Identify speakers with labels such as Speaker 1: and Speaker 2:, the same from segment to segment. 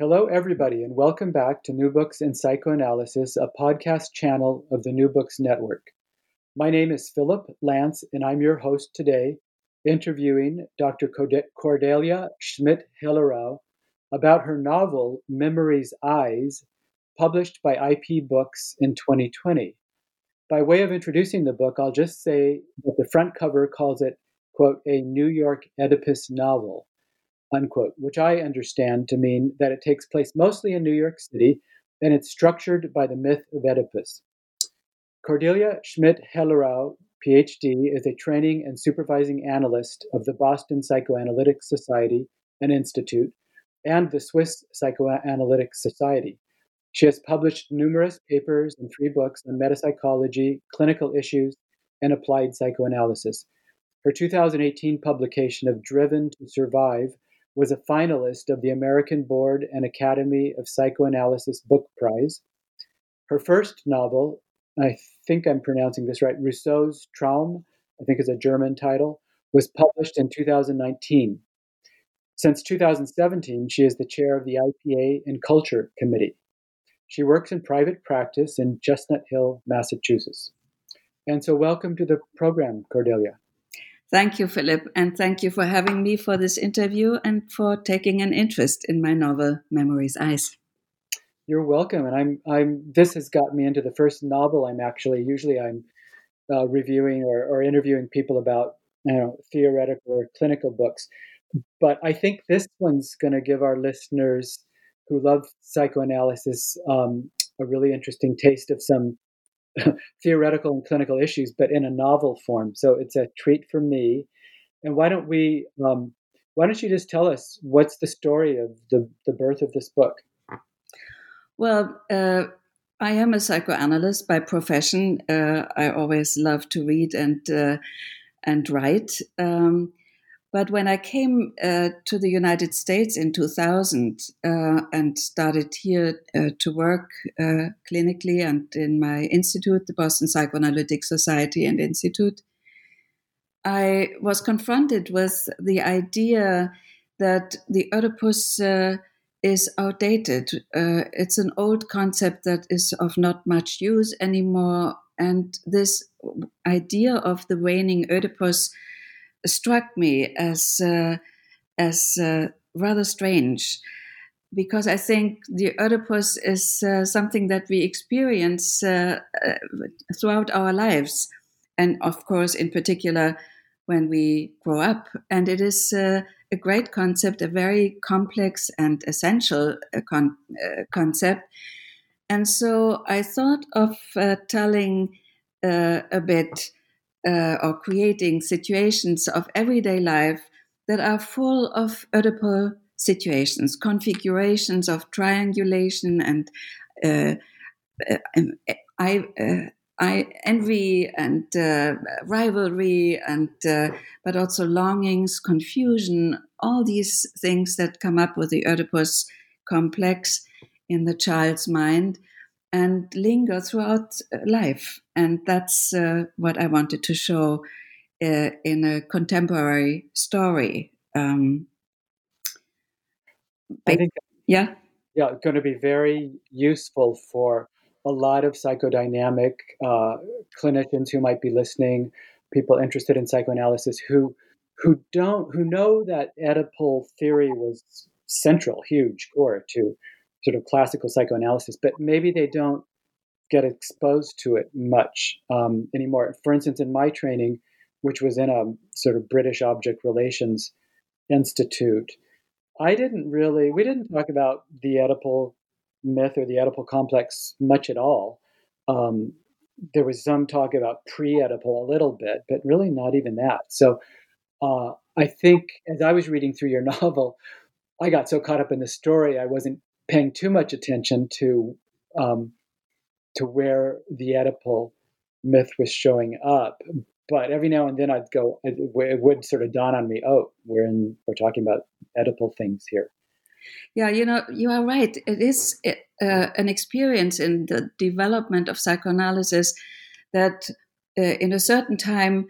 Speaker 1: Hello, everybody, and welcome back to New Books in Psychoanalysis, a podcast channel of the New Books Network. My name is Philip Lance, and I'm your host today, interviewing Dr. Cordelia Schmidt Hellerau about her novel Memory's Eyes, published by IP Books in 2020. By way of introducing the book, I'll just say that the front cover calls it, quote, a New York Oedipus novel unquote, which I understand to mean that it takes place mostly in New York City and it's structured by the myth of Oedipus. Cordelia Schmidt Hellerau, PhD, is a training and supervising analyst of the Boston Psychoanalytic Society and Institute and the Swiss Psychoanalytic Society. She has published numerous papers and three books on metapsychology, clinical issues, and applied psychoanalysis. Her 2018 publication of Driven to Survive was a finalist of the American Board and Academy of Psychoanalysis Book Prize. Her first novel, I think I'm pronouncing this right, Rousseau's Traum, I think is a German title, was published in 2019. Since 2017, she is the chair of the IPA and Culture Committee. She works in private practice in Chestnut Hill, Massachusetts. And so, welcome to the program, Cordelia.
Speaker 2: Thank you, Philip, and thank you for having me for this interview and for taking an interest in my novel, Memory's Eyes.
Speaker 1: You're welcome, and I'm I'm. This has got me into the first novel. I'm actually usually I'm uh, reviewing or, or interviewing people about you know theoretical or clinical books, but I think this one's going to give our listeners who love psychoanalysis um, a really interesting taste of some theoretical and clinical issues, but in a novel form. So it's a treat for me. And why don't we? Um, why don't you just tell us what's the story of the the birth of this book?
Speaker 2: Well. Uh, I am a psychoanalyst by profession. Uh, I always love to read and uh, and write. Um, but when I came uh, to the United States in 2000 uh, and started here uh, to work uh, clinically and in my institute, the Boston Psychoanalytic Society and Institute, I was confronted with the idea that the Oedipus uh, is outdated. Uh, it's an old concept that is of not much use anymore. And this idea of the waning Oedipus struck me as uh, as uh, rather strange because I think the Oedipus is uh, something that we experience uh, uh, throughout our lives, and of course, in particular, when we grow up. And it is uh, a great concept, a very complex and essential con- concept. And so I thought of telling a bit uh, or creating situations of everyday life that are full of Oedipal situations, configurations of triangulation and uh, uh, um, I, uh, I envy and uh, rivalry and uh, but also longings, confusion, all these things that come up with the Oedipus complex in the child's mind and linger throughout uh, life. And that's uh, what I wanted to show uh, in a contemporary story. Um,
Speaker 1: I think,
Speaker 2: yeah,
Speaker 1: yeah, going to be very useful for a lot of psychodynamic uh, clinicians who might be listening, people interested in psychoanalysis who who don't who know that Oedipal theory was central, huge core to sort of classical psychoanalysis, but maybe they don't get exposed to it much um, anymore. For instance, in my training, which was in a sort of British object relations institute, I didn't really, we didn't talk about the Oedipal myth or the Oedipal complex much at all. Um, there was some talk about pre Oedipal a little bit, but really not even that. So uh, I think as I was reading through your novel, I got so caught up in the story, I wasn't paying too much attention to um, to where the Oedipal myth was showing up. But every now and then I'd go, it, it would sort of dawn on me, oh, we're in, we're talking about Oedipal things here.
Speaker 2: Yeah, you know, you are right. It is uh, an experience in the development of psychoanalysis that uh, in a certain time,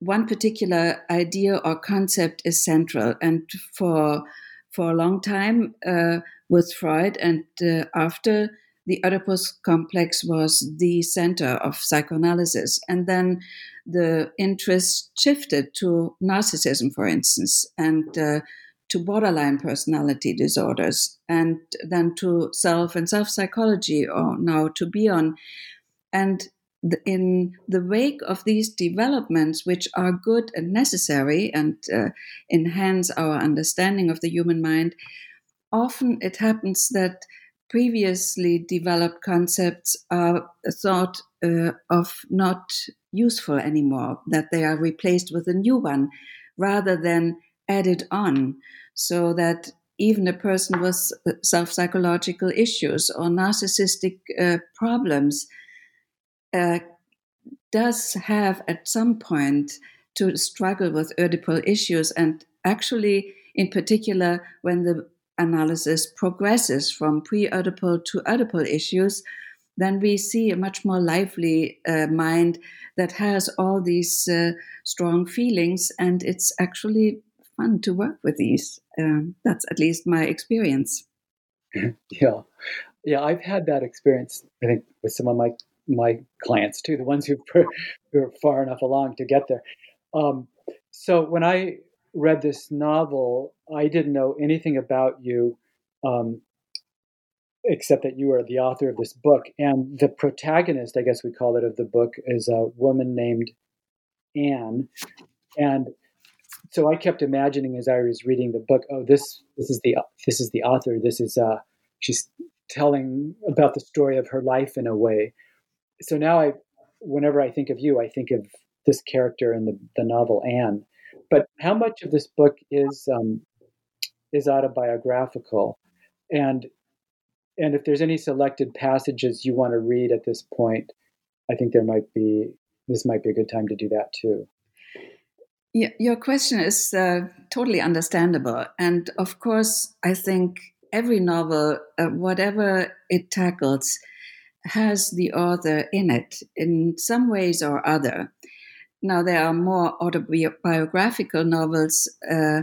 Speaker 2: one particular idea or concept is central. And for, for a long time, uh, with Freud and uh, after, the Oedipus complex was the center of psychoanalysis. And then the interest shifted to narcissism, for instance, and uh, to borderline personality disorders, and then to self and self psychology, or now to Bion. And in the wake of these developments, which are good and necessary and uh, enhance our understanding of the human mind, often it happens that previously developed concepts are thought uh, of not useful anymore, that they are replaced with a new one rather than added on, so that even a person with uh, self psychological issues or narcissistic uh, problems uh, does have at some point to struggle with Oedipal issues, and actually, in particular, when the analysis progresses from pre-Oedipal to Oedipal issues, then we see a much more lively uh, mind that has all these uh, strong feelings, and it's actually fun to work with these. Um, that's at least my experience.
Speaker 1: yeah, yeah, I've had that experience. I think with some of my my clients too, the ones who are far enough along to get there. Um, so when I read this novel, I didn't know anything about you, um, except that you are the author of this book. And the protagonist, I guess we call it, of the book is a woman named Anne. And so I kept imagining as I was reading the book, oh, this this is the this is the author. This is uh, she's telling about the story of her life in a way. So now I, whenever I think of you, I think of this character in the, the novel Anne. But how much of this book is um, is autobiographical, and and if there's any selected passages you want to read at this point, I think there might be this might be a good time to do that too.
Speaker 2: Yeah, your question is uh, totally understandable, and of course, I think every novel, uh, whatever it tackles, has the author in it in some ways or other. Now, there are more autobiographical novels uh,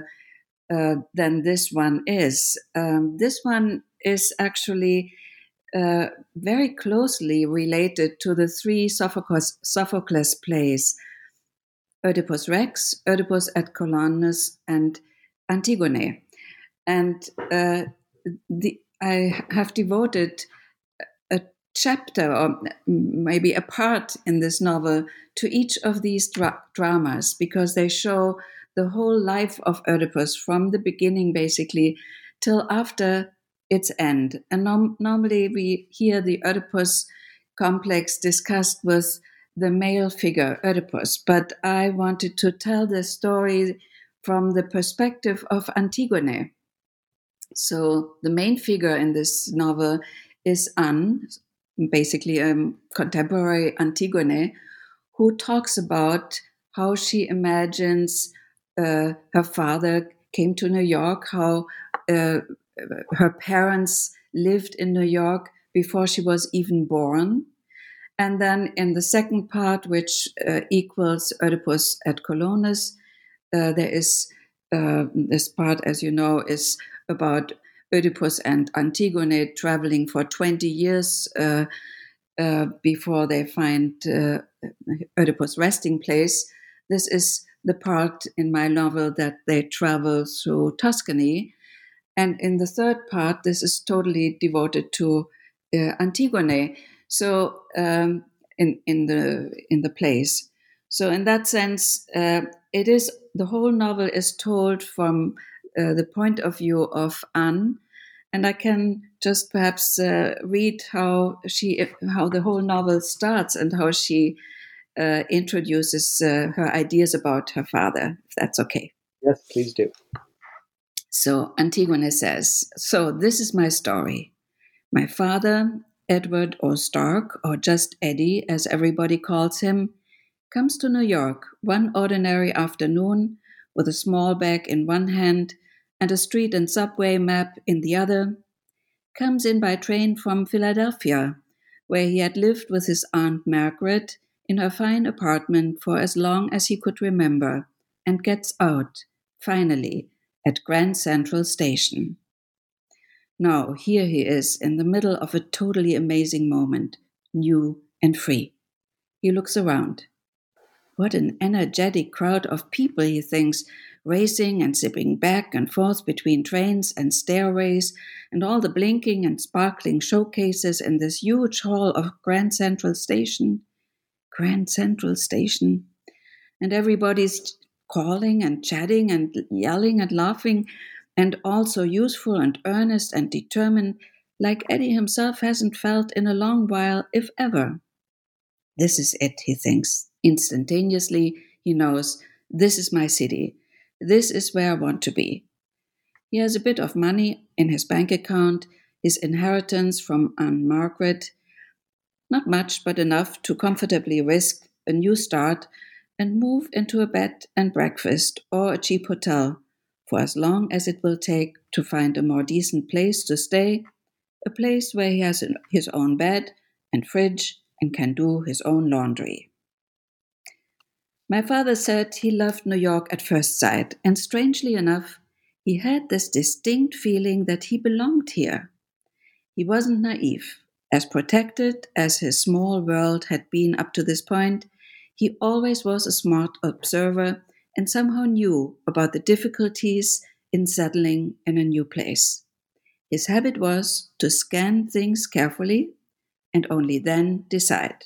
Speaker 2: uh, than this one is. Um, this one is actually uh, very closely related to the three Sophocles, Sophocles plays Oedipus Rex, Oedipus at Colonus, and Antigone. And uh, the, I have devoted chapter or maybe a part in this novel to each of these dra- dramas because they show the whole life of Oedipus from the beginning, basically, till after its end. And nom- normally we hear the Oedipus complex discussed with the male figure, Oedipus, but I wanted to tell the story from the perspective of Antigone. So the main figure in this novel is Anne, basically a contemporary Antigone, who talks about how she imagines uh, her father came to New York, how uh, her parents lived in New York before she was even born. And then in the second part, which uh, equals Oedipus at Colonus, uh, there is uh, this part, as you know, is about Oedipus and Antigone traveling for 20 years uh, uh, before they find uh, Oedipus' resting place. This is the part in my novel that they travel through Tuscany. And in the third part, this is totally devoted to uh, Antigone. So um, in in the in the place. So in that sense, uh, it is the whole novel is told from uh, the point of view of Anne, and I can just perhaps uh, read how she how the whole novel starts and how she uh, introduces uh, her ideas about her father, if that's okay.
Speaker 1: Yes, please do.
Speaker 2: So Antigone says, So this is my story. My father, Edward or Stark, or just Eddie, as everybody calls him, comes to New York one ordinary afternoon with a small bag in one hand and a street and subway map in the other, comes in by train from Philadelphia, where he had lived with his Aunt Margaret in her fine apartment for as long as he could remember, and gets out, finally, at Grand Central Station. Now, here he is in the middle of a totally amazing moment, new and free. He looks around. What an energetic crowd of people, he thinks, racing and zipping back and forth between trains and stairways, and all the blinking and sparkling showcases in this huge hall of Grand Central Station. Grand Central Station. And everybody's calling and chatting and yelling and laughing, and also useful and earnest and determined, like Eddie himself hasn't felt in a long while, if ever. This is it, he thinks. Instantaneously, he knows this is my city. This is where I want to be. He has a bit of money in his bank account, his inheritance from Aunt Margaret. Not much, but enough to comfortably risk a new start and move into a bed and breakfast or a cheap hotel for as long as it will take to find a more decent place to stay, a place where he has his own bed and fridge and can do his own laundry. My father said he loved New York at first sight, and strangely enough, he had this distinct feeling that he belonged here. He wasn't naive. As protected as his small world had been up to this point, he always was a smart observer and somehow knew about the difficulties in settling in a new place. His habit was to scan things carefully and only then decide.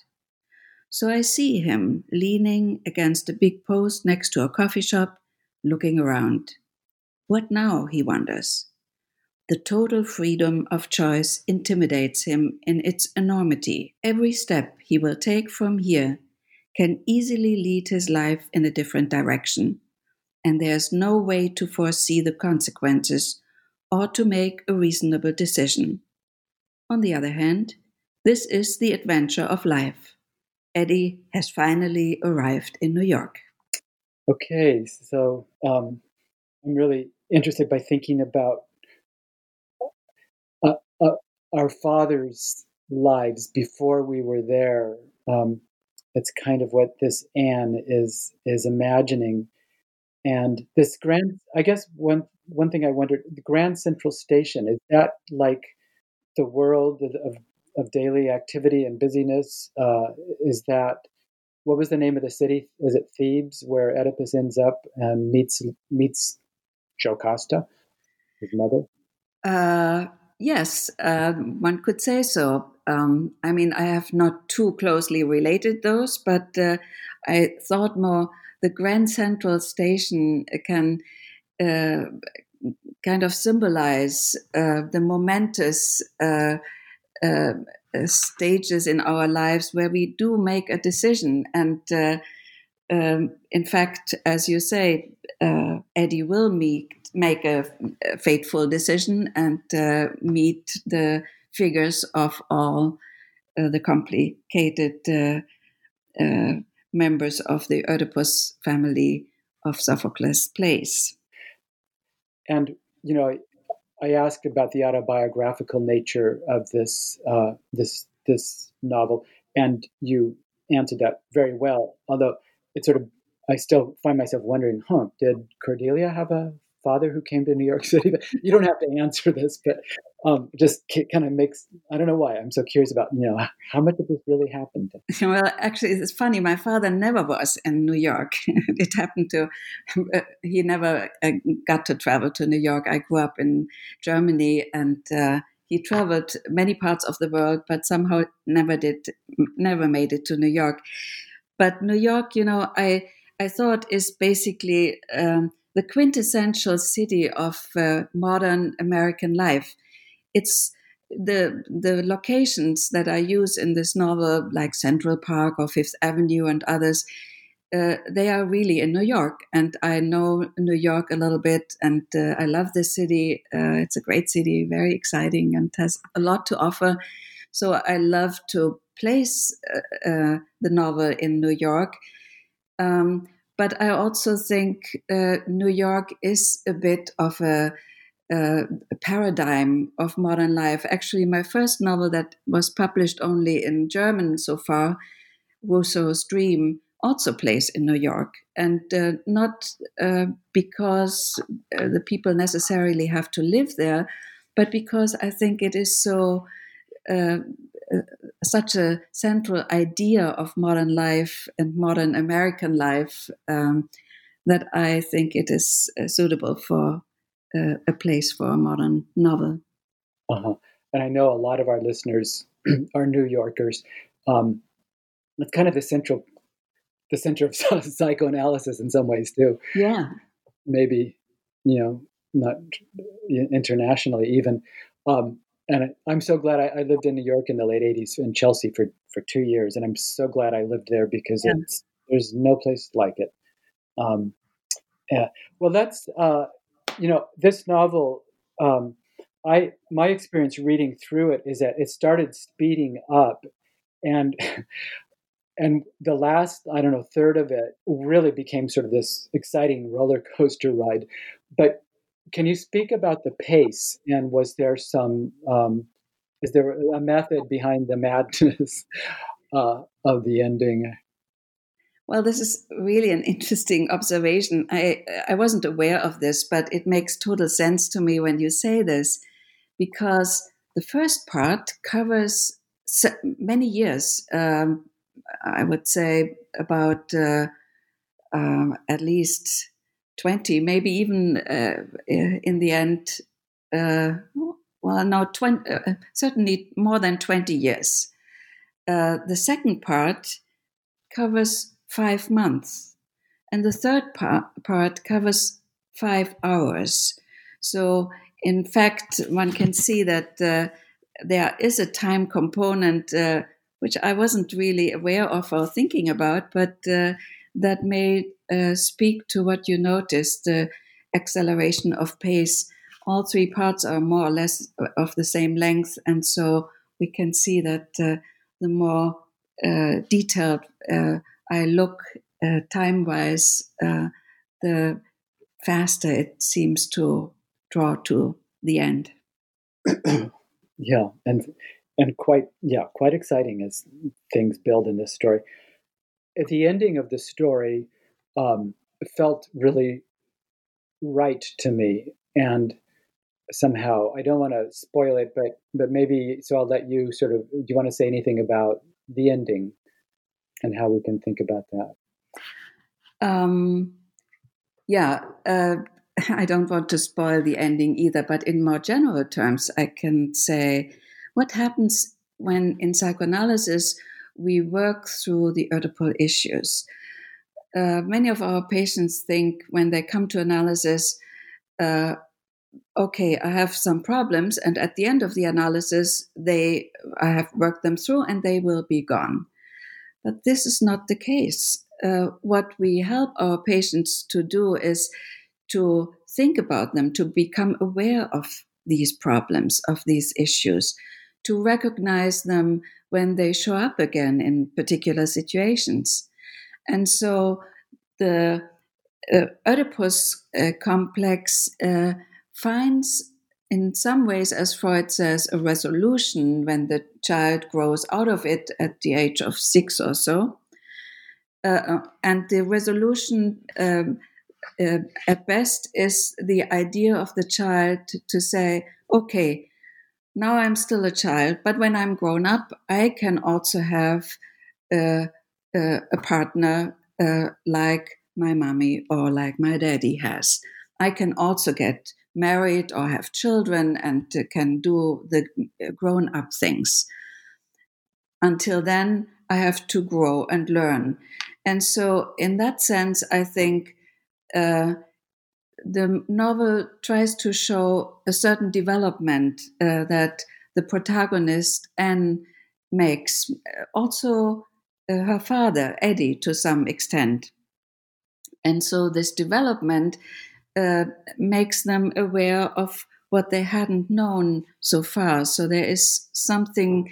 Speaker 2: So I see him leaning against a big post next to a coffee shop, looking around. What now, he wonders. The total freedom of choice intimidates him in its enormity. Every step he will take from here can easily lead his life in a different direction, and there's no way to foresee the consequences or to make a reasonable decision. On the other hand, this is the adventure of life. Eddie has finally arrived in New York.
Speaker 1: Okay, so um, I'm really interested by thinking about uh, uh, our fathers' lives before we were there. Um, that's kind of what this Anne is is imagining, and this grand. I guess one one thing I wondered: the Grand Central Station is that like the world of, of daily activity and busyness uh, is that what was the name of the city? Was it Thebes, where Oedipus ends up and meets meets Jocasta, his mother?
Speaker 2: Uh, yes, uh, one could say so. Um, I mean, I have not too closely related those, but uh, I thought more the Grand Central Station can uh, kind of symbolize uh, the momentous uh, stages in our lives where we do make a decision. And uh, um, in fact, as you say, uh, Eddie will meet, make a, a fateful decision and uh, meet the figures of all uh, the complicated members of the Oedipus family of Sophocles' plays.
Speaker 1: And, you know, I asked about the autobiographical nature of this uh, this this novel, and you answered that very well. Although it sort of, I still find myself wondering, huh? Did Cordelia have a father who came to New York City? you don't have to answer this, but um, just kind of makes I don't know why I'm so curious about you know how much of this really happened.
Speaker 2: Well, actually, it's funny. My father never was in New York. it happened to uh, he never uh, got to travel to New York. I grew up in Germany, and uh, he traveled many parts of the world, but somehow never did never made it to New York. But New York, you know, I I thought is basically. Um, the quintessential city of uh, modern American life it's the the locations that I use in this novel, like Central Park or Fifth Avenue and others, uh, they are really in New York, and I know New York a little bit, and uh, I love this city. Uh, it's a great city, very exciting, and has a lot to offer. So I love to place uh, uh, the novel in New York. Um, but I also think uh, New York is a bit of a, a, paradigm of modern life. Actually, my first novel that was published only in German so far, Rousseau's Dream, also plays in New York. And uh, not uh, because uh, the people necessarily have to live there, but because I think it is so uh, uh, such a central idea of modern life and modern American life um, that I think it is uh, suitable for uh, a place for a modern novel.
Speaker 1: Uh-huh. And I know a lot of our listeners are New Yorkers. Um, it's kind of the central, the center of psychoanalysis in some ways too.
Speaker 2: Yeah.
Speaker 1: Maybe, you know, not internationally even. Um, and I'm so glad I, I, lived in New York in the late '80s in Chelsea for for two years, and I'm so glad I lived there because yeah. it's there's no place like it. Um, yeah. Well, that's uh, you know this novel. Um, I my experience reading through it is that it started speeding up, and and the last I don't know third of it really became sort of this exciting roller coaster ride. But can you speak about the pace? And was there some, um, is there a method behind the madness uh, of the ending?
Speaker 2: Well, this is really an interesting observation. I, I wasn't aware of this, but it makes total sense to me when you say this, because the first part covers many years. Um, I would say about uh, um, at least 20, maybe even uh, in the end, uh, well, no, 20, uh, certainly more than 20 years. Uh, the second part covers five months, and the third part, part covers five hours. So, in fact, one can see that uh, there is a time component uh, which I wasn't really aware of or thinking about, but that may uh, speak to what you noticed the acceleration of pace. All three parts are more or less of the same length, and so we can see that uh, the more uh, detailed uh, I look uh, time wise, uh, the faster it seems to draw to the end.
Speaker 1: yeah, and and quite yeah, quite exciting as things build in this story. At the ending of the story, um, felt really right to me. And somehow, I don't want to spoil it, but but maybe so I'll let you sort of. Do you want to say anything about the ending and how we can think about that?
Speaker 2: Um, yeah. Uh, I don't want to spoil the ending either, but in more general terms, I can say what happens when in psychoanalysis we work through the Oedipal issues. Uh, many of our patients think when they come to analysis, uh, okay, I have some problems, and at the end of the analysis, they I have worked them through, and they will be gone. But this is not the case. Uh, what we help our patients to do is to think about them, to become aware of these problems, of these issues, to recognize them when they show up again in particular situations. And so the uh, Oedipus uh, complex uh, finds, in some ways, as Freud says, a resolution when the child grows out of it at the age of six or so. Uh, uh, and the resolution, um, uh, at best, is the idea of the child to, say, okay, now I'm still a child, but when I'm grown up, I can also have a, a, a partner uh, like my mommy or like my daddy has. I can also get married or have children and uh, can do the grown up things. Until then, I have to grow and learn. And so, in that sense, I think uh, the novel tries to show a certain development uh, that the protagonist Anne makes. Also, uh, her father, Eddie, to some extent. And so this development uh, makes them aware of what they hadn't known so far. So there is something,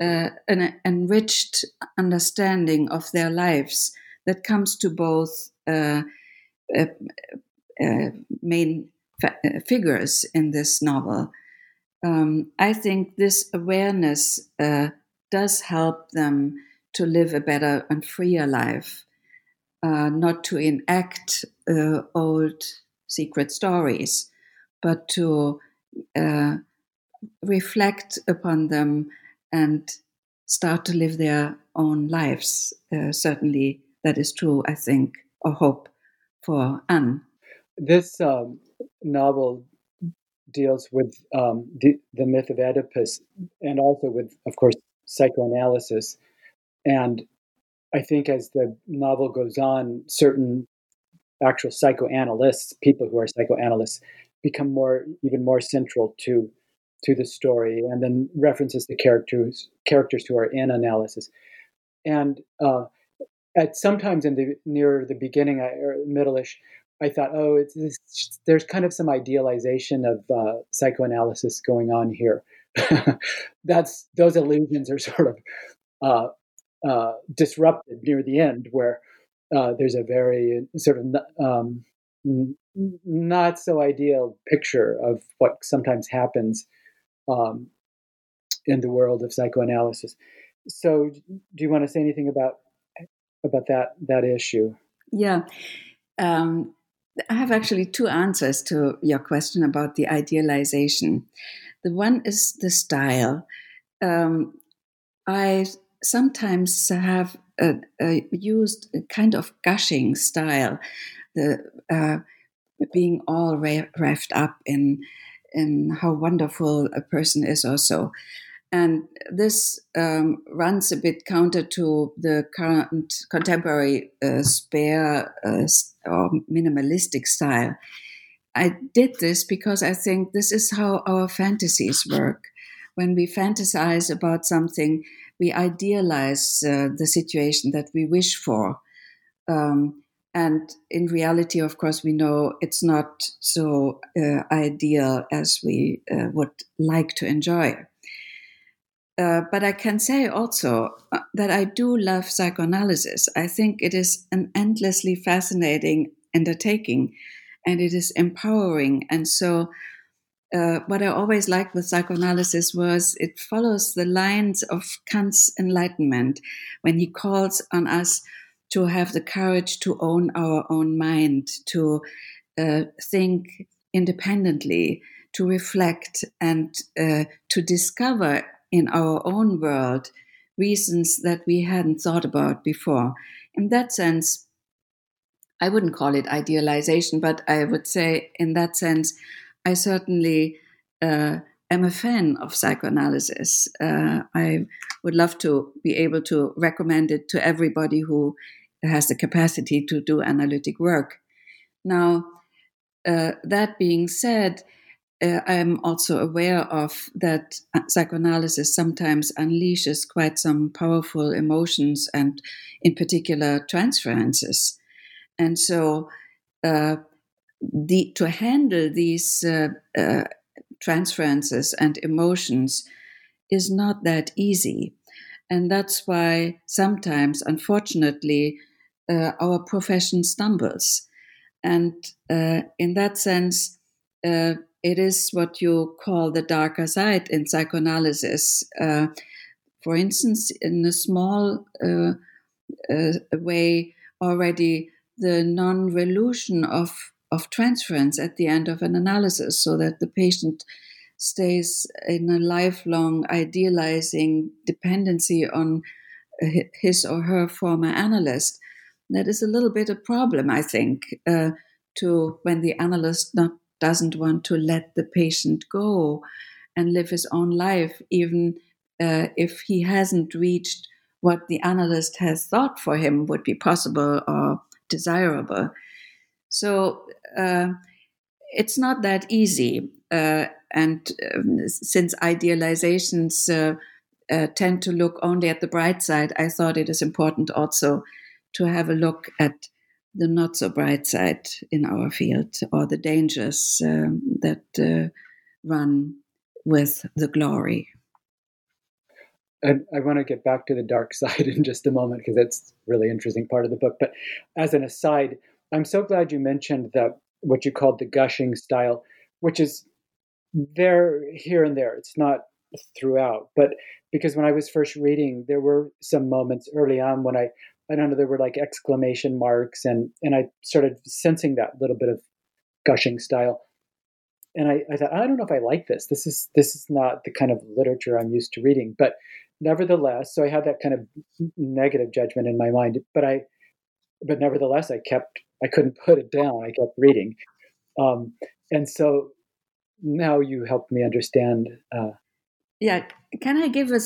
Speaker 2: uh, an enriched understanding of their lives that comes to both uh, uh, uh main fa- figures in this novel. Um, I think this awareness does help them to live a better and freer life, not to enact old secret stories, but to uh, reflect upon them and start to live their own lives. Uh, certainly, that is true, I think, or hope for Anne.
Speaker 1: This um, novel deals with um, the, the myth of Oedipus and also with, of course, psychoanalysis. And I think as the novel goes on, certain actual psychoanalysts, people who are psychoanalysts, become more even more central to to the story, and then references the characters characters who are in analysis, and uh, at sometimes in the near the beginning or middle-ish, I thought, oh, it's, it's, there's kind of some idealization of uh, psychoanalysis going on here. That's those illusions are sort of uh, uh, disrupted near the end, where uh, there's a very sort of um, not so ideal picture of what sometimes happens um, in the world of psychoanalysis. So, do you want to say anything about about that that issue?
Speaker 2: Yeah, um, I have actually two answers to your question about the idealization. The one is the style. Um, I sometimes have used a kind of gushing style, the uh, being all wrapped up in in how wonderful a person is, also. And this um, runs a bit counter to the current contemporary uh, spare uh, or minimalistic style. I did this because I think this is how our fantasies work. When we fantasize about something, we idealize uh, the situation that we wish for. Um, and in reality, of course, we know it's not so uh, ideal as we uh, would like to enjoy. Uh, but I can say also uh, that I do love psychoanalysis. I think it is an endlessly fascinating undertaking and it is empowering. And so uh, what I always liked with psychoanalysis was it follows the lines of Kant's enlightenment when he calls on us to have the courage to own our own mind, to uh, think independently, to reflect, and uh, to discover in our own world reasons that we hadn't thought about before. In that sense, I wouldn't call it idealization, but I would say, in that sense, I certainly uh, am a fan of psychoanalysis. Uh, I would love to be able to recommend it to everybody who has the capacity to do analytic work. Now, uh, that being said, uh, I'm also aware of that psychoanalysis sometimes unleashes quite some powerful emotions and, in particular, transferences. And so, uh, the, to handle these uh, uh, transferences and emotions is not that easy. And that's why sometimes, unfortunately, uh, our profession stumbles. And uh, in that sense, uh, it is what you call the darker side in psychoanalysis. Uh, for instance, in a small way, already the non relution of of transference at the end of an analysis so that the patient stays in a lifelong idealizing dependency on his or her former analyst. That is a little bit a problem, I think, uh, to when the analyst not doesn't want to let the patient go and live his own life, even uh, if he hasn't reached what the analyst has thought for him would be possible or desirable. So uh, it's not that easy. Uh, and um, since idealizations uh, uh, tend to look only at the bright side, I thought it is important also to have a look at the not so bright side in our field or the dangers um, that uh, run with the glory.
Speaker 1: And I want to get back to the dark side in just a moment because that's a really interesting part of the book. But as an aside, I'm so glad you mentioned that what you called the gushing style, which is there here and there. It's not throughout, but because when I was first reading, there were some moments early on when I I don't know there were like exclamation marks and and I started sensing that little bit of gushing style. And I, I thought, I don't know if I like this. This is this is not the kind of literature I'm used to reading. But nevertheless, so I had that kind of negative judgment in my mind. But I but nevertheless I kept I couldn't put it down. I kept reading. Um, and so now you helped me understand. Uh,
Speaker 2: yeah, can I give a,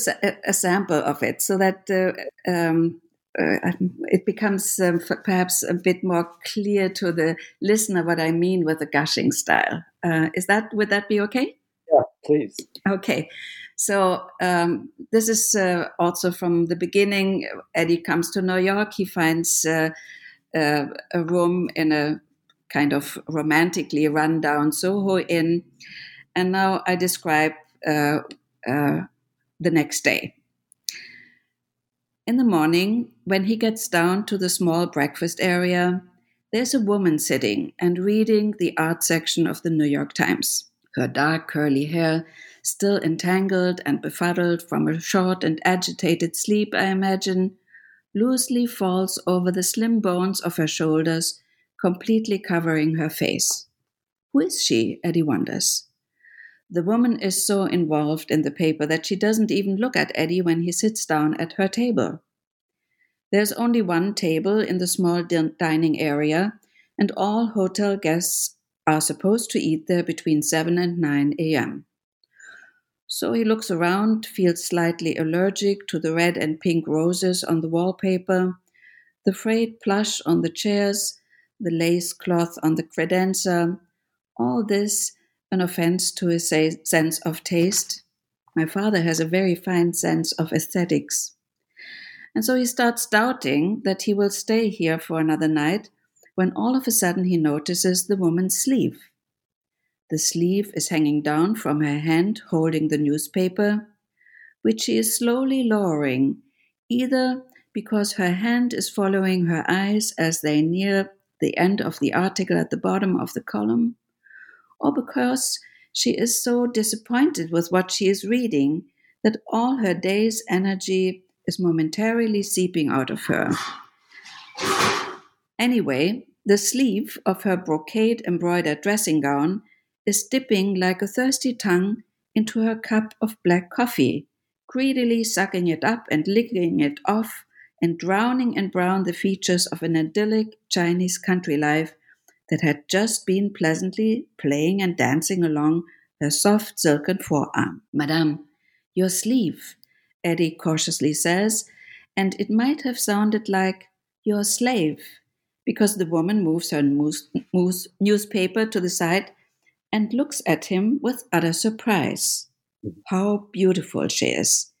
Speaker 2: a, sample of it so that uh, um, uh, it becomes um, perhaps a bit more clear to the listener what I mean with the gushing style? Uh, is that would that be okay?
Speaker 1: Yeah, please.
Speaker 2: Okay. So um, this is uh, also from the beginning. Eddie comes to New York. He finds uh, uh, a room in a kind of romantically run down Soho Inn. And now I describe uh, uh, the next day. In the morning, when he gets down to the small breakfast area, there's a woman sitting and reading the art section of the New York Times. Her dark curly hair, still entangled and befuddled from a short and agitated sleep, I imagine, loosely falls over the slim bones of her shoulders completely covering her face. Who is she? Eddie wonders. The woman is so involved in the paper that she doesn't even look at Eddie when he sits down at her table. There's only one table in the small dining area, and all hotel guests are supposed to eat there between 7 and 9 a.m. So he looks around, feels slightly allergic to the red and pink roses on the wallpaper, the frayed plush on the chairs, the lace cloth on the credenza, all this an offense to his sense of taste. My father has a very fine sense of aesthetics. And so he starts doubting that he will stay here for another night when all of a sudden he notices the woman's sleeve. The sleeve is hanging down from her hand holding the newspaper, which she is slowly lowering, either because her hand is following her eyes as they near the end of the article at the bottom of the column, or because she is so disappointed with what she is reading that all her day's energy is momentarily seeping out of her. Anyway, the sleeve of her brocade embroidered dressing gown is dipping like a thirsty tongue into her cup of black coffee, greedily sucking it up and licking it off and drowning in brown the features of an idyllic Chinese country life that had just been pleasantly playing and dancing along her soft silken forearm. Madame, your sleeve, Eddie cautiously says, and it might have sounded like your slave, because the woman moves her moose, newspaper to the side and looks at him with utter surprise. How beautiful she is!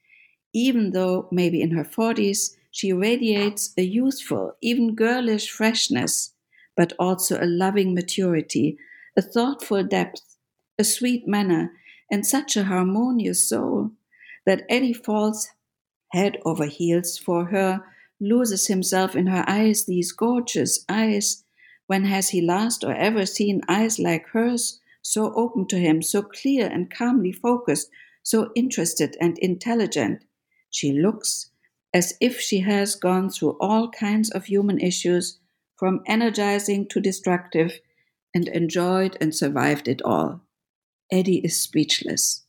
Speaker 2: Even though maybe in her forties, she radiates a youthful, even girlish freshness, but also a loving maturity, a thoughtful depth, a sweet manner, and such a harmonious soul that Eddie falls head over heels for her, loses himself in her eyes, these gorgeous eyes. When has he last or ever seen eyes like hers, so open to him, so clear and calmly focused, so interested and intelligent? She looks as if she has gone through all kinds of human issues, from energizing to destructive, and enjoyed and survived it all. Eddie is speechless.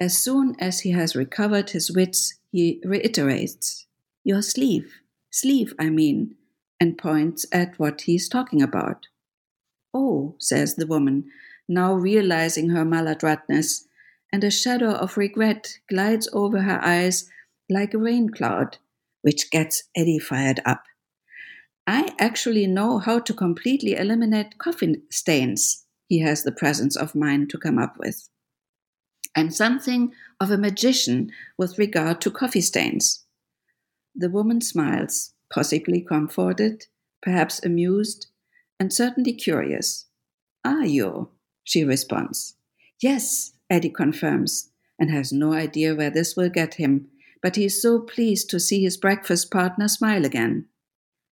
Speaker 2: As soon as he has recovered his wits, he reiterates, Your sleeve, sleeve, I mean, and points at what he is talking about. Oh, says the woman, now realizing her maladroitness, and a shadow of regret glides over her eyes like a rain cloud, which gets Eddie fired up. I actually know how to completely eliminate coffee stains, he has the presence of mind to come up with. I'm something of a magician with regard to coffee stains. The woman smiles, possibly comforted, perhaps amused, and certainly curious. Are you? She responds. Yes, Eddie confirms, and has no idea where this will get him, but he is so pleased to see his breakfast partner smile again.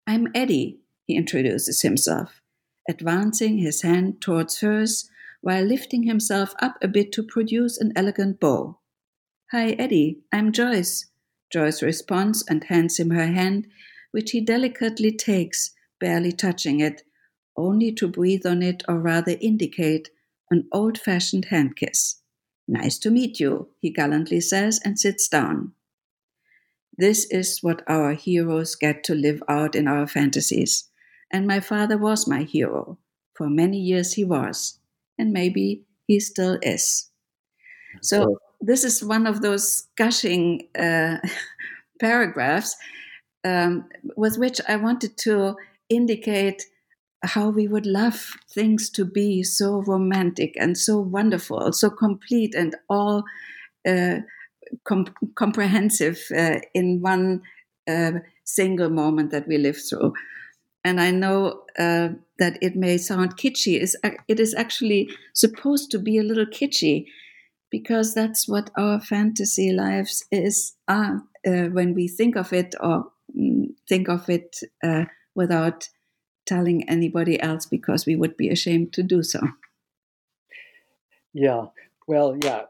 Speaker 2: I'm Eddie, he introduces himself, advancing his hand towards hers while lifting himself up a bit to produce an elegant bow. Hi, Eddie, I'm Joyce. Joyce responds and hands him her hand, which he delicately takes, barely touching it, only to breathe on it or rather indicate an old fashioned hand kiss. Nice to meet you, he gallantly says and sits down. This is what our heroes get to live out in our fantasies. And my father was my hero. For many years he was. And maybe he still is. So, this is one of those gushing uh, paragraphs um, with which I wanted to indicate how we would love things to be so romantic and so wonderful, so complete and all uh, com- comprehensive uh, in one uh, single moment that we live through. And I know uh, that it may sound kitschy. It is actually supposed to be a little kitschy because that's what our fantasy lives is are uh, when we think of it or mm, think of it uh, without telling anybody else because we would be ashamed to do so.
Speaker 1: Yeah. Well, yeah.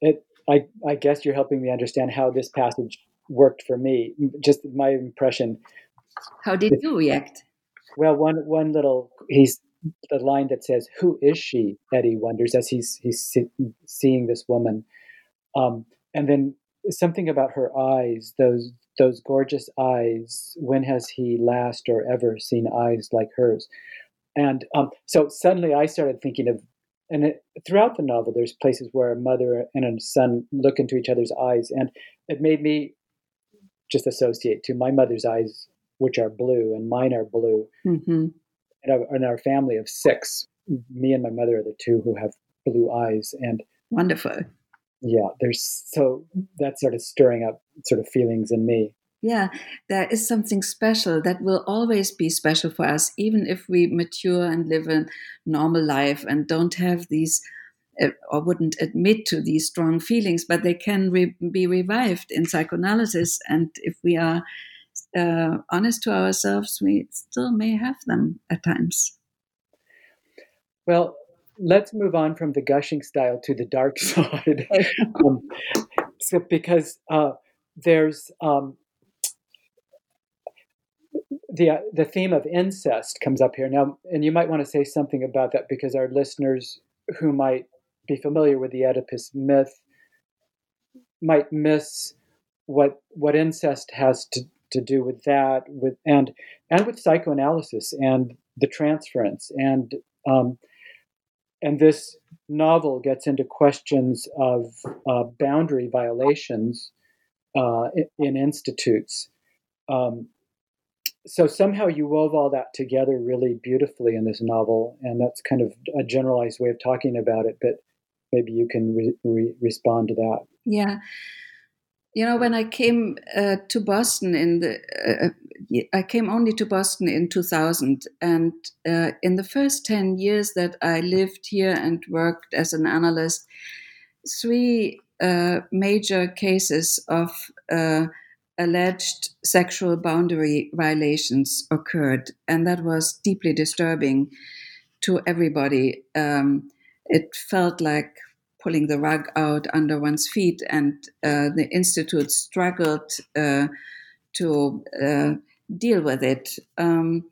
Speaker 1: It, I, I guess you're helping me understand how this passage worked for me. Just my impression.
Speaker 2: How did you react?
Speaker 1: Well, one one little he's the line that says, "Who is she?" Eddie wonders as he's he's see, seeing this woman, um, and then something about her eyes, those those gorgeous eyes. When has he last or ever seen eyes like hers? And um, so suddenly I started thinking of, and it, throughout the novel, there's places where a mother and a son look into each other's eyes, and it made me just associate to my mother's eyes, which are blue, and mine are blue. Mm-hmm. And our, in our family of six, me and my mother are the two who have blue eyes, and
Speaker 2: wonderful
Speaker 1: yeah there's so that's sort of stirring up sort of feelings in me.
Speaker 2: Yeah there is something special that will always be special for us even if we mature and live a normal life and don't have these uh, or wouldn't admit to these strong feelings but they can re- be revived in psychoanalysis. And if we are uh, honest to ourselves we still may have them at times.
Speaker 1: Well let's move on from the gushing style to the dark side, um, so because uh, there's um, the uh, the theme of incest comes up here. Now, and you might want to say something about that because our listeners who might be familiar with the Oedipus myth might miss what what incest has to, to do with that with and and with psychoanalysis and the transference and um, and this novel gets into questions of uh, boundary violations uh, in, in, institutes. Um, so somehow you wove all that together really beautifully in this novel, and that's kind of a generalized way of talking about it. But maybe you can re- re- respond to that.
Speaker 2: Yeah, you know, when I came uh, to Boston in the, uh, uh I came only to Boston in 2000, and uh, in the first 10 years that I lived here and worked as an analyst, three uh, major cases of uh, alleged sexual boundary violations occurred, and that was deeply disturbing to everybody. Um, it felt like pulling the rug out under one's feet, and uh, the institute struggled uh, to uh, deal with it. Um,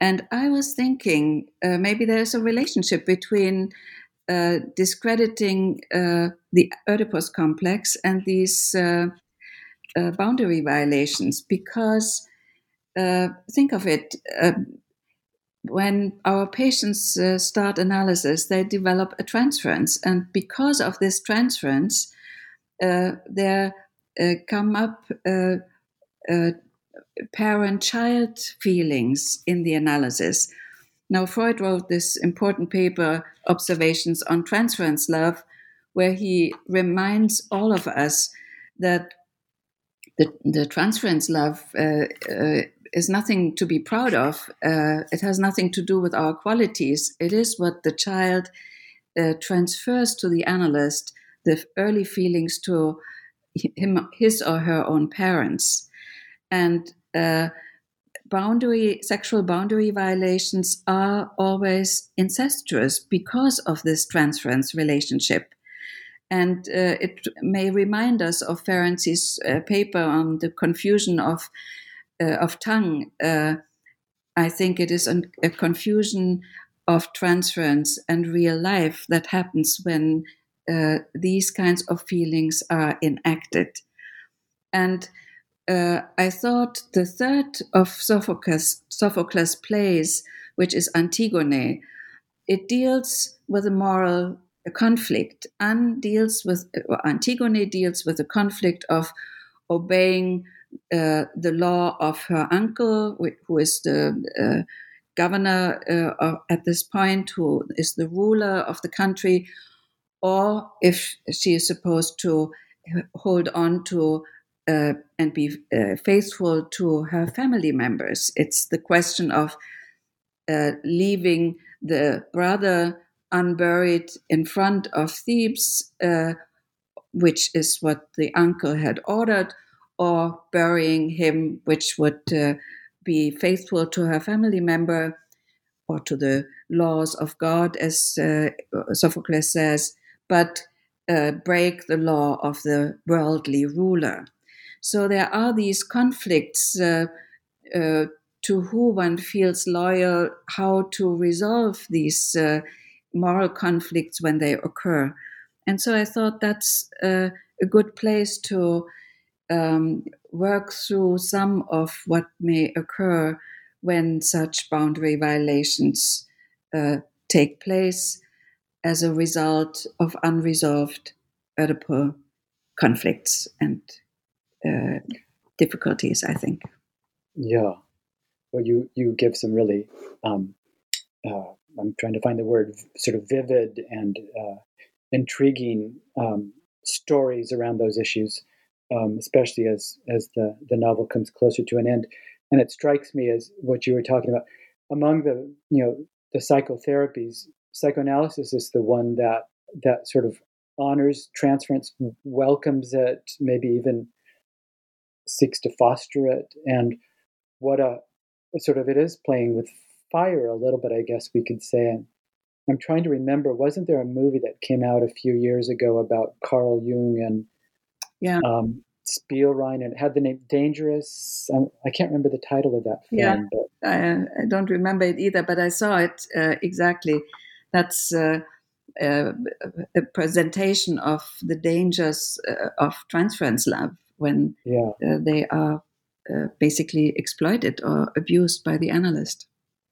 Speaker 2: and I was thinking uh, maybe there's a relationship between uh, discrediting uh, the Oedipus complex and these boundary violations, because think of it when our patients uh, start analysis, they develop a transference, and because of this transference, uh, there uh, come up uh, uh, parent-child feelings in the analysis. Now, Freud wrote this important paper, Observations on Transference Love, where he reminds all of us that the, the transference love uh, uh, is nothing to be proud of. Uh, it has nothing to do with our qualities. It is what the child uh, transfers to the analyst the early feelings to him, his or her own parents, and uh, boundary sexual boundary violations are always incestuous because of this transference relationship. And uh, it may remind us of Ferenczi's uh, paper on the confusion of of tongue. Uh, I think it is a confusion of transference and real life that happens when uh, these kinds of feelings are enacted. And uh, I thought the third of Sophocles, Sophocles' plays, which is Antigone, it deals with a moral conflict and deals with uh, Antigone deals with the conflict of obeying uh, the law of her uncle, who is the uh, governor uh, at this point, who is the ruler of the country, or if she is supposed to hold on to uh, and be uh, faithful to her family members. It's the question of leaving the brother unburied in front of Thebes, which is what the uncle had ordered, or burying him, which would uh, be faithful to her family member or to the laws of God, as uh, Sophocles says, but uh, break the law of the worldly ruler. So there are these conflicts uh, uh, to who one feels loyal, how to resolve these uh, moral conflicts when they occur. And so I thought that's a good place to um, work through some of what may occur when such boundary violations uh, take place as a result of unresolved Oedipal conflicts and uh, difficulties, I think.
Speaker 1: Yeah. Well, you, you give some really, um, uh, I'm trying to find the word, sort of vivid and uh, intriguing um, stories around those issues um, especially as as the the novel comes closer to an end. And it strikes me as what you were talking about among the you know the psychotherapies. Psychoanalysis is the one that that sort of honors transference, welcomes it, maybe even seeks to foster it. And what a sort of it is playing with fire a little bit, I guess we could say. And I'm trying to remember, wasn't there a movie that came out a few years ago about Carl Jung and
Speaker 2: yeah.
Speaker 1: Um, Spielrein, and it had the name Dangerous. Um, I can't remember the title of that film.
Speaker 2: Yeah, but. I, I, don't remember it either, but I saw it uh, exactly. That's uh, uh, a presentation of the dangers uh, of transference love when
Speaker 1: yeah.
Speaker 2: Uh, they are uh, basically exploited or abused by the analyst.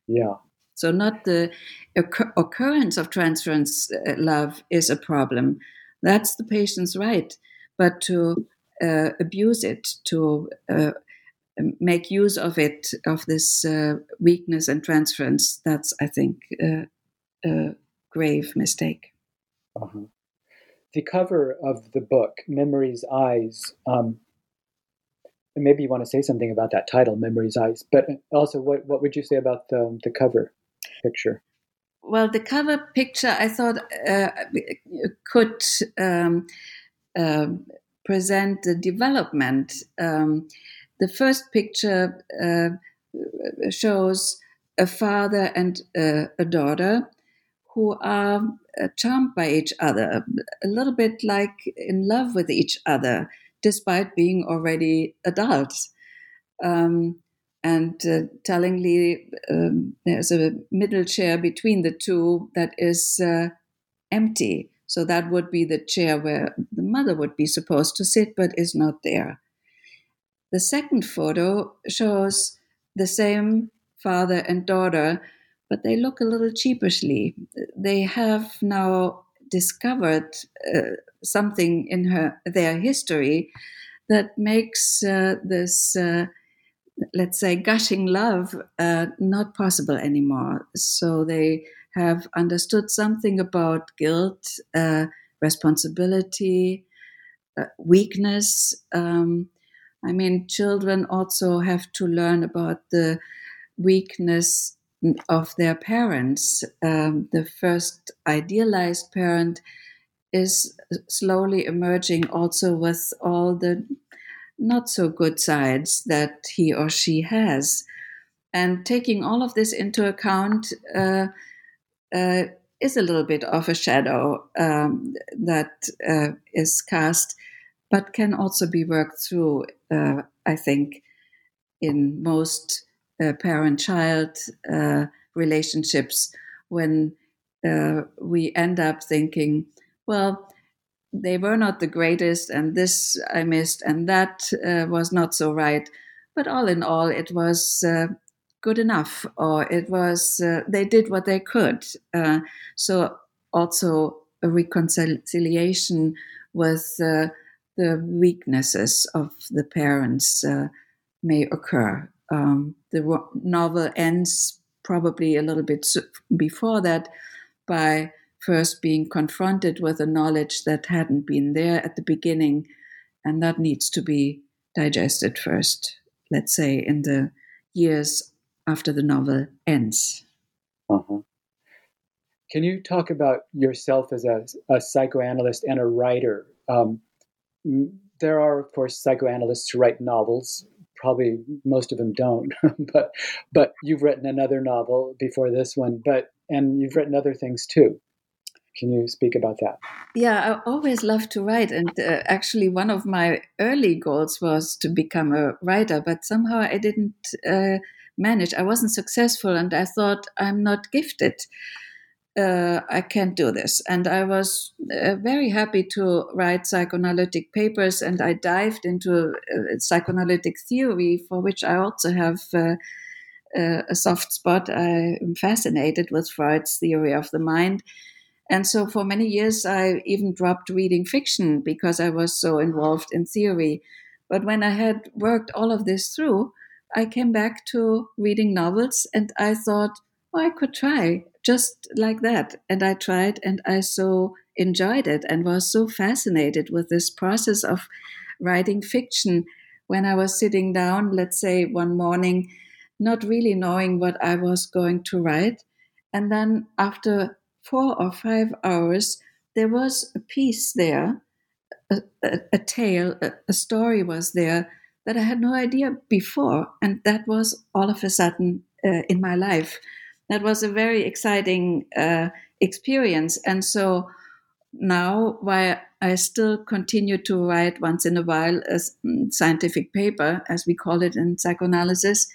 Speaker 1: Yeah.
Speaker 2: So, not the occur- occurrence of transference love is a problem. That's the patient's right but to uh, abuse it, to uh, make use of it, of this uh, weakness and transference, that's, I think, a grave mistake.
Speaker 1: Uh-huh. The cover of the book, Memory's Eyes, um, maybe you want to say something about that title, Memory's Eyes, but also what, what would you say about the, the cover picture?
Speaker 2: Well, the cover picture I thought uh, could um, um, present the development. Um, the first picture uh, shows a father and a daughter who are uh, charmed by each other, a little bit like in love with each other, despite being already adults. Um, and uh, tellingly, um, there's a middle chair between the two that is uh, empty. So that would be the chair where the mother would be supposed to sit, but is not there. The second photo shows the same father and daughter, but they look a little sheepishly. They have now discovered uh, something in her their history that makes uh, this, uh, let's say, gushing love uh, not possible anymore. So they have understood something about guilt, uh, responsibility, uh, weakness. Um, I mean, children also have to learn about the weakness of their parents. Um, the first idealized parent is slowly emerging also with all the not so good sides that he or she has. And taking all of this into account uh, uh, is a little bit of a shadow um, that uh, is cast, but can also be worked through, uh, I think, in most uh, parent child uh, relationships when we end up thinking, well, they were not the greatest, and this I missed, and that uh, was not so right. But all in all, it was uh, good enough, or it was uh, they did what they could. Uh, so also a reconciliation with uh, the weaknesses of the parents uh, may occur. Um, the novel ends probably a little bit before that by first being confronted with a knowledge that hadn't been there at the beginning, and that needs to be digested first, let's say, in the years after the novel ends.
Speaker 1: Uh-huh. Can you talk about yourself as a, a psychoanalyst and a writer? Um, there are, of course, psychoanalysts who write novels. Probably most of them don't, but but you've written another novel before this one. But and you've written other things too. Can you speak about that?
Speaker 2: Yeah, I always love to write. And uh, actually, one of my early goals was to become a writer, but somehow I didn't uh, manage. I wasn't successful, and I thought, I'm not gifted. Uh, I can't do this. And I was uh, very happy to write psychoanalytic papers, and I dived into uh, psychoanalytic theory, for which I also have uh, a soft spot. I am fascinated with Freud's theory of the mind and so for many years, I even dropped reading fiction because I was so involved in theory. But when I had worked all of this through, I came back to reading novels and I thought, oh, I could try just like that. And I tried and I so enjoyed it and was so fascinated with this process of writing fiction when I was sitting down, let's say one morning, not really knowing what I was going to write. And then after four or five hours, there was a piece there, a, a, a tale, a, a, story was there that I had no idea before. And that was all of a sudden uh, in my life. That was a very exciting uh, experience. And so now, while I still continue to write once in a while a scientific paper, as we call it in psychoanalysis,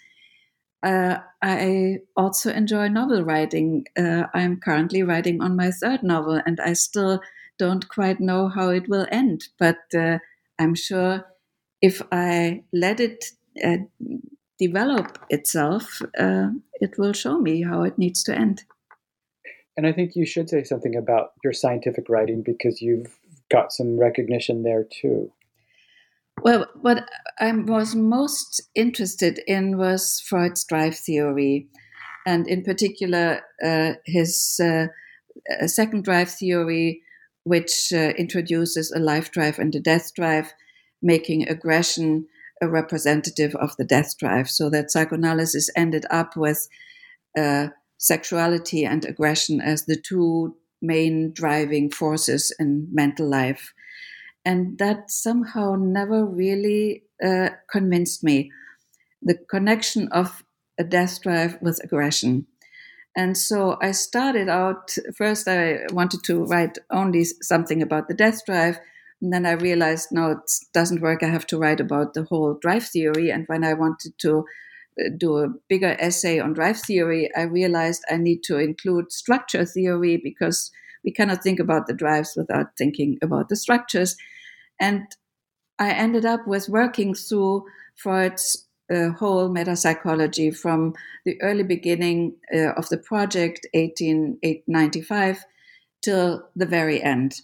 Speaker 2: uh, I also enjoy novel writing. Uh, I'm currently writing on my third novel, and I still don't quite know how it will end. But uh, I'm sure if I let it uh, develop itself, uh, it will show me how it needs to end.
Speaker 1: And I think you should say something about your scientific writing because you've got some recognition there too.
Speaker 2: Well, what I was most interested in was Freud's drive theory, and in particular, uh, his uh, second drive theory, which uh, introduces a life drive and a death drive, making aggression a representative of the death drive, so that psychoanalysis ended up with uh, sexuality and aggression as the two main driving forces in mental life and that somehow never really uh, convinced me. The connection of a death drive with aggression. And so I started out first, I wanted to write only something about the death drive. And then I realized, no, it doesn't work. I have to write about the whole drive theory. And when I wanted to uh, do a bigger essay on drive theory, I realized I need to include structure theory because we cannot think about the drives without thinking about the structures. And I ended up with working through Freud's uh, whole metapsychology from the early beginning uh, of the project, 1895, till the very end.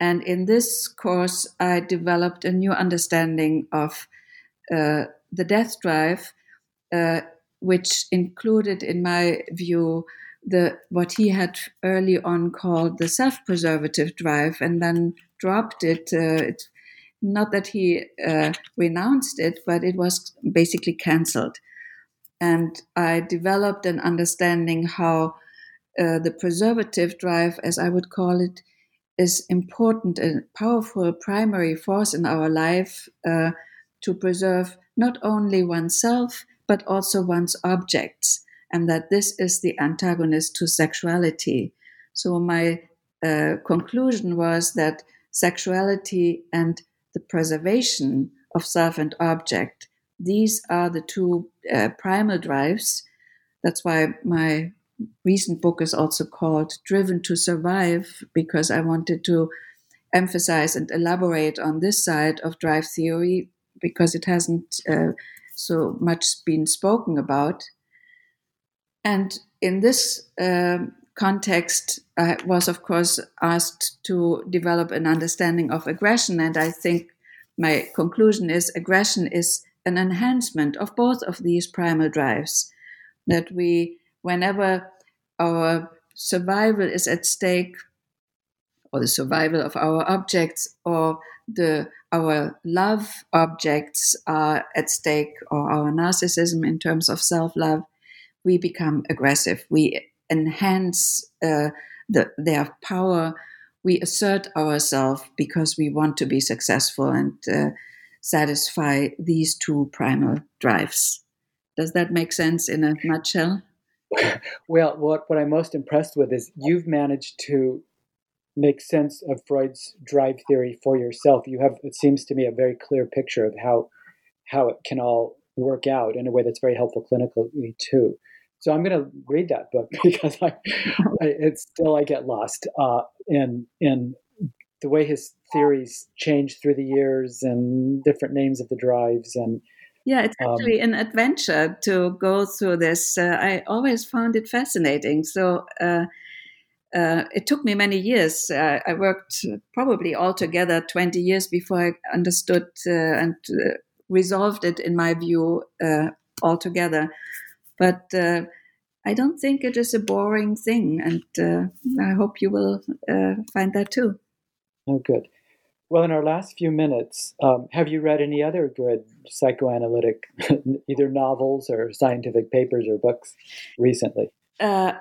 Speaker 2: And in this course, I developed a new understanding of uh, the death drive, uh, which included, in my view, the what he had early on called the self-preservative drive, and then dropped it. Uh, it not that he uh, renounced it, but it was basically cancelled. And I developed an understanding how uh, the preservative drive, as I would call it, is important and powerful primary force in our life uh, to preserve not only oneself but also one's objects, and that this is the antagonist to sexuality. So my uh, conclusion was that sexuality and the preservation of self and object these are the two uh, primal drives. That's why my recent book is also called Driven to Survive, because I wanted to emphasize and elaborate on this side of drive theory because it hasn't uh, so much been spoken about. And in this uh, context, I was, of course, asked to develop an understanding of aggression. And I think my conclusion is aggression is an enhancement of both of these primal drives. That we, whenever our survival is at stake, or the survival of our objects, or the our love objects are at stake, or our narcissism in terms of self love, we become aggressive. We enhance uh, the, their power. We assert ourselves because we want to be successful and uh, satisfy these two primal drives. Does that make sense in a nutshell?
Speaker 1: Well, what, what I'm most impressed with is you've managed to make sense of Freud's drive theory for yourself. You have, it seems to me, a very clear picture of how how it can all work out in a way that's very helpful clinically too. So I'm going to read that book because I, I it's still I get lost uh, in in the way his theories change through the years and different names of the drives and
Speaker 2: yeah it's um, actually um, an adventure to go through this uh, i always found it fascinating so uh, uh, it took me many years. Uh, I worked probably altogether 20 years before I understood uh, and uh, resolved it, in my view, altogether. But I don't think it is a boring thing, and I hope you will find that too.
Speaker 1: Oh, good. Well, in our last few minutes, um, have you read any other good psychoanalytic, either novels or scientific papers or books recently? Uh,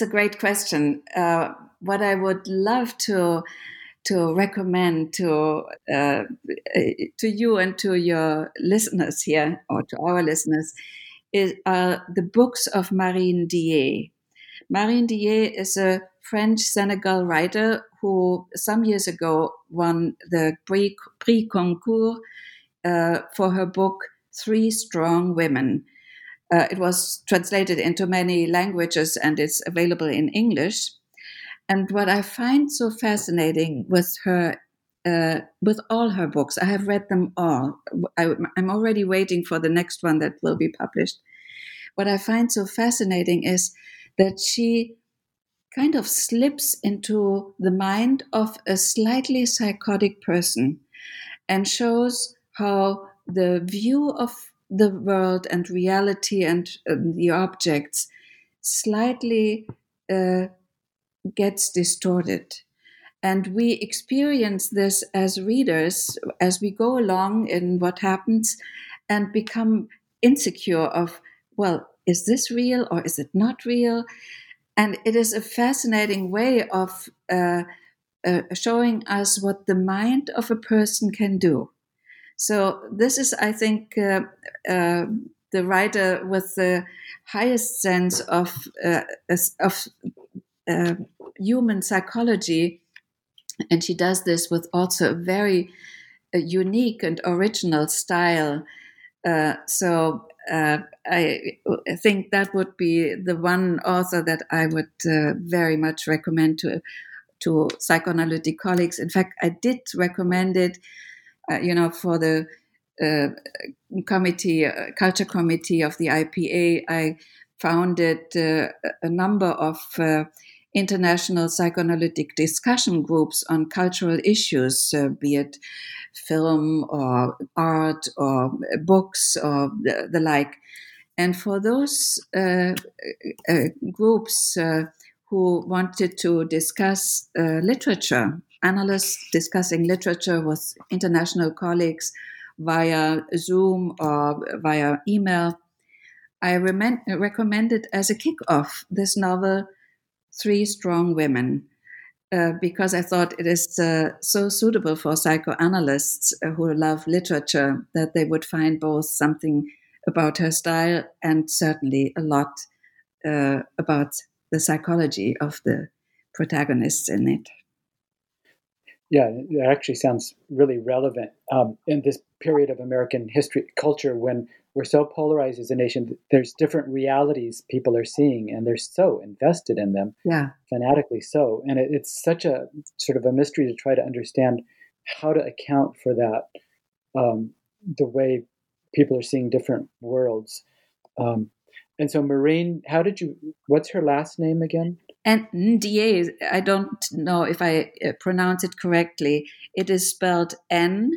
Speaker 2: a great question. Uh, what I would love to to recommend to uh, to you and to your listeners here, or to our listeners, is uh, the books of Marie Ndiaye. Marie Ndiaye is a French Senegal writer who some years ago won the Prix, Prix Goncourt uh, for her book Three Strong Women. Uh, it was translated into many languages and it's available in English. And what I find so fascinating with her, uh, with all her books, I have read them all. I, I'm already waiting for the next one that will be published. What I find so fascinating is that she kind of slips into the mind of a slightly psychotic person and shows how the view of the world and reality and uh, the objects slightly uh, gets distorted. And we experience this as readers as we go along in what happens and become insecure of, well, is this real or is it not real? And it is a fascinating way of uh, uh, showing us what the mind of a person can do. So, this is, I think, uh, uh the writer with the highest sense of, uh, of uh, human psychology. And she does this with also a very unique and original style. so, uh, I think that would be the one author that I would uh, very much recommend to to psychoanalytic colleagues. In fact, I did recommend it, uh, you know, for the uh, committee, uh, culture committee of the IPA. I founded uh, a number of international psychoanalytic discussion groups on cultural issues, uh, be it film or art or books or the, the like. And for those uh, uh, groups uh, who wanted to discuss uh, literature analysts discussing literature with international colleagues via Zoom or via email, I re- recommended as a kickoff this novel, Three Strong Women, uh, because I thought it is uh, so suitable for psychoanalysts uh, who love literature that they would find both something about her style and certainly a lot uh, about the psychology of the protagonists in it.
Speaker 1: Yeah, it actually sounds really relevant um, in this period of American history culture when we're so polarized as a nation. There's different realities people are seeing, and they're so invested in them,
Speaker 2: yeah,
Speaker 1: fanatically so. And it, it's such a sort of a mystery to try to understand how to account for that, um, the way people are seeing different worlds. Um, and so, Maureen, how did you? What's her last name again?
Speaker 2: And Ndiaye, I don't know if I uh, pronounce it correctly. It is spelled N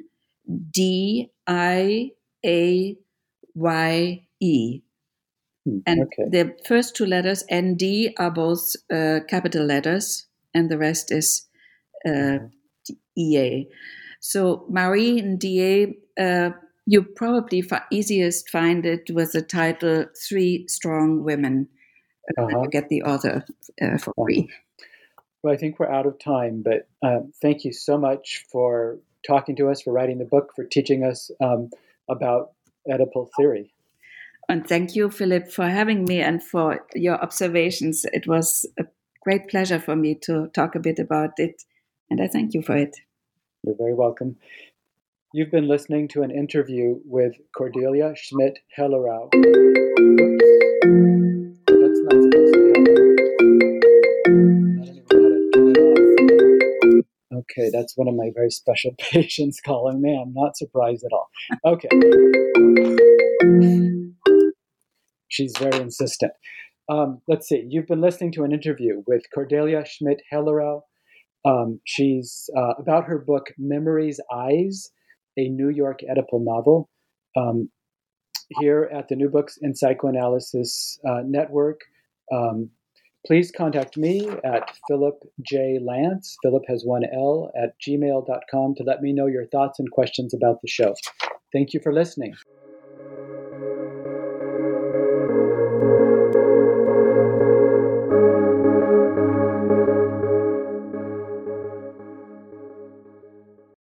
Speaker 2: D I A Y E.
Speaker 1: Hmm,
Speaker 2: And
Speaker 1: okay.
Speaker 2: the first two letters, ND, are both uh, capital letters, and the rest is uh, EA. So Marie Ndiaye, uh, you probably fi- easiest find it with the title Three Strong Women. Uh,
Speaker 1: Uh-huh.
Speaker 2: Get the author uh, for free.
Speaker 1: Well, I think we're out of time, but uh, thank you so much for talking to us, for writing the book, for teaching us um, about Oedipal theory.
Speaker 2: And thank you, Philip, for having me and for your observations. It was a great pleasure for me to talk a bit about it, and I thank you for it.
Speaker 1: You're very welcome. You've been listening to an interview with Cordelia Schmidt Hellerau. Okay, that's one of my very special patients calling me. I'm not surprised at all. Okay. She's very insistent. Um, let's see. You've been listening to an interview with Cordelia Schmidt Hellerau. Um, she's uh, about her book Memory's Eyes, a New York Oedipal novel. Um, here at the New Books in Psychoanalysis uh, Network, um, please contact me at Philip J. Lance, Philip has one L, at gmail.com to let me know your thoughts and questions about the show. Thank you for listening.